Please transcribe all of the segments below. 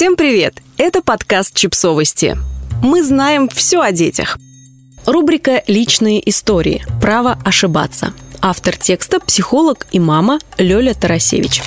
Всем привет! Это подкаст «Чипсовости». Мы знаем все о детях. Рубрика «Личные истории. Право ошибаться». Автор текста – психолог и мама Лёля Тарасевич.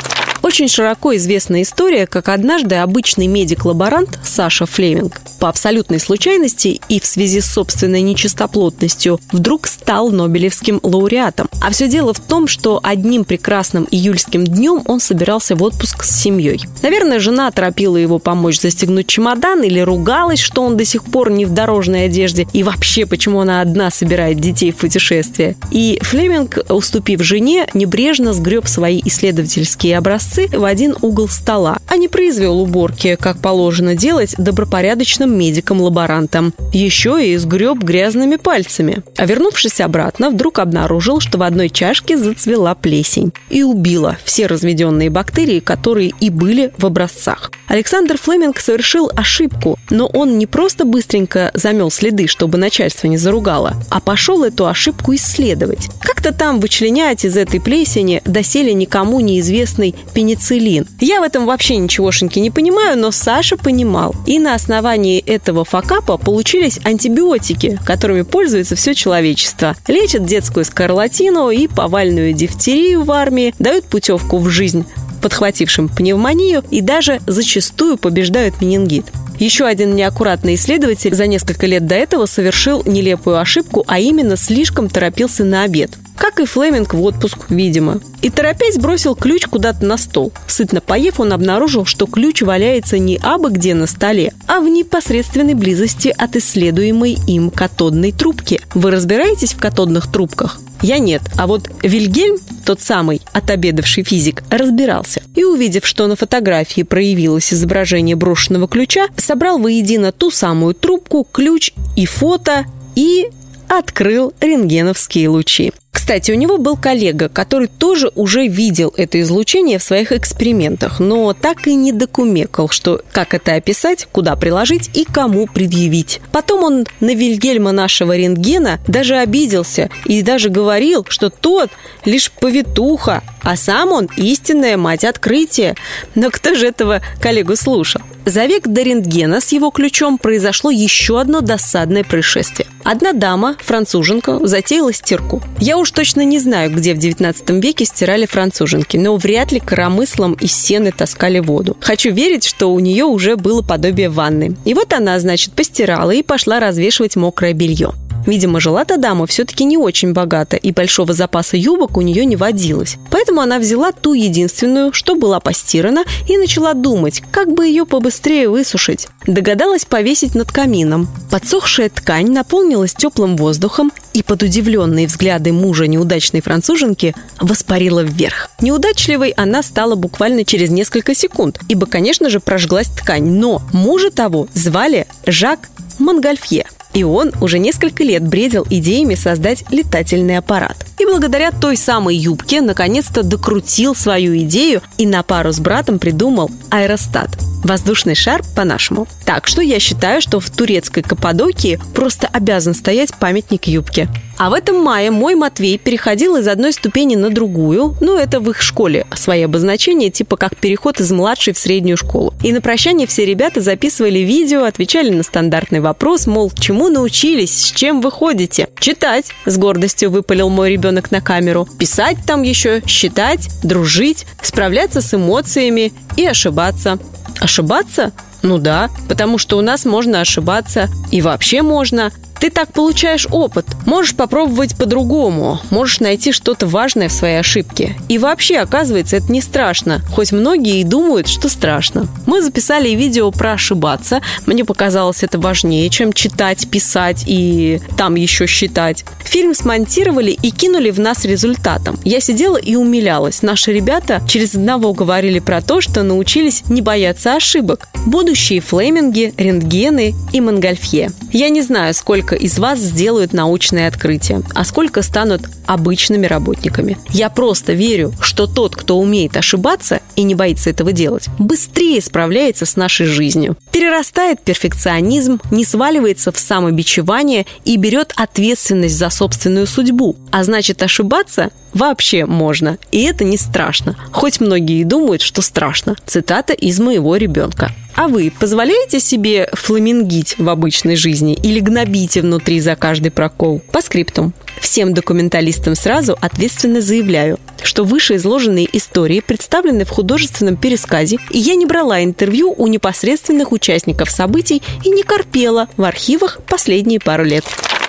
Очень широко известная история, как однажды обычный медик-лаборант Саша Флеминг по абсолютной случайности и в связи с собственной нечистоплотностью вдруг стал Нобелевским лауреатом. А все дело в том, что одним прекрасным июльским днем он собирался в отпуск с семьей. Наверное, жена торопила его помочь застегнуть чемодан или ругалась, что он до сих пор не в дорожной одежде и вообще, почему она одна собирает детей в путешествие. И Флеминг, уступив жене, небрежно сгреб свои исследовательские образцы в один угол стола, а не произвел уборки, как положено делать добропорядочным медиком-лаборантом. Еще и сгреб грязными пальцами. А вернувшись обратно, вдруг обнаружил, что в одной чашке зацвела плесень и убила все разведенные бактерии, которые и были в образцах. Александр Флеминг совершил ошибку, но он не просто быстренько замел следы, чтобы начальство не заругало, а пошел эту ошибку исследовать. Как-то там вычленять из этой плесени доселе никому неизвестный пенициллин. Я в этом вообще ничегошеньки не понимаю, но Саша понимал. И на основании этого факапа получились антибиотики, которыми пользуется все человечество. Лечат детскую скарлатину и повальную дифтерию в армии, дают путевку в жизнь подхватившим пневмонию и даже зачастую побеждают менингит. Еще один неаккуратный исследователь за несколько лет до этого совершил нелепую ошибку, а именно слишком торопился на обед. Как и Флеминг в отпуск, видимо. И торопясь бросил ключ куда-то на стол. Сытно поев, он обнаружил, что ключ валяется не абы где на столе, а в непосредственной близости от исследуемой им катодной трубки. Вы разбираетесь в катодных трубках? Я нет. А вот Вильгельм, тот самый отобедавший физик, разбирался. И увидев, что на фотографии проявилось изображение брошенного ключа, собрал воедино ту самую трубку, ключ и фото и открыл рентгеновские лучи. Кстати, у него был коллега, который тоже уже видел это излучение в своих экспериментах, но так и не докумекал, что как это описать, куда приложить и кому предъявить. Потом он на Вильгельма нашего рентгена даже обиделся и даже говорил, что тот лишь повитуха, а сам он истинная мать открытия. Но кто же этого коллегу слушал? За век до рентгена с его ключом произошло еще одно досадное происшествие. Одна дама, француженка, затеяла стирку. Я уж точно не знаю, где в 19 веке стирали француженки, но вряд ли коромыслом из сены таскали воду. Хочу верить, что у нее уже было подобие ванны. И вот она, значит, постирала и пошла развешивать мокрое белье. Видимо, жила-то дама все-таки не очень богата, и большого запаса юбок у нее не водилось. Поэтому она взяла ту единственную, что была постирана, и начала думать, как бы ее побыстрее высушить. Догадалась повесить над камином. Подсохшая ткань наполнилась теплым воздухом, и под удивленные взгляды мужа неудачной француженки воспарила вверх. Неудачливой она стала буквально через несколько секунд, ибо, конечно же, прожглась ткань. Но мужа того звали Жак Монгольфье. И он уже несколько лет бредил идеями создать летательный аппарат. И благодаря той самой юбке наконец-то докрутил свою идею и на пару с братом придумал аэростат. Воздушный шар по-нашему. Так что я считаю, что в турецкой Каппадокии просто обязан стоять памятник юбке. А в этом мае мой Матвей переходил из одной ступени на другую, ну это в их школе свои обозначения, типа как переход из младшей в среднюю школу. И на прощание все ребята записывали видео, отвечали на стандартный вопрос, мол, чему научились, с чем вы ходите? Читать, с гордостью выпалил мой ребенок на камеру. Писать там еще, считать, дружить, справляться с эмоциями и ошибаться. Ошибаться? Ну да, потому что у нас можно ошибаться. И вообще можно. Ты так получаешь опыт. Можешь попробовать по-другому. Можешь найти что-то важное в своей ошибке. И вообще, оказывается, это не страшно. Хоть многие и думают, что страшно. Мы записали видео про ошибаться. Мне показалось это важнее, чем читать, писать и там еще считать. Фильм смонтировали и кинули в нас результатом. Я сидела и умилялась. Наши ребята через одного говорили про то, что научились не бояться ошибок. Будущие флейминги, рентгены и монгольфье. Я не знаю, сколько сколько из вас сделают научные открытия, а сколько станут обычными работниками. Я просто верю, что тот, кто умеет ошибаться и не боится этого делать, быстрее справляется с нашей жизнью. Перерастает перфекционизм, не сваливается в самобичевание и берет ответственность за собственную судьбу. А значит, ошибаться вообще можно. И это не страшно. Хоть многие и думают, что страшно. Цитата из моего ребенка. А вы позволяете себе фламингить в обычной жизни или гнобите внутри за каждый прокол? По скриптум. Всем документалистам сразу ответственно заявляю, что вышеизложенные истории представлены в художественном пересказе, и я не брала интервью у непосредственных участников событий и не корпела в архивах последние пару лет.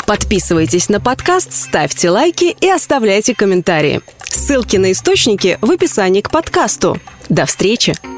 Подписывайтесь на подкаст, ставьте лайки и оставляйте комментарии. Ссылки на источники в описании к подкасту. До встречи!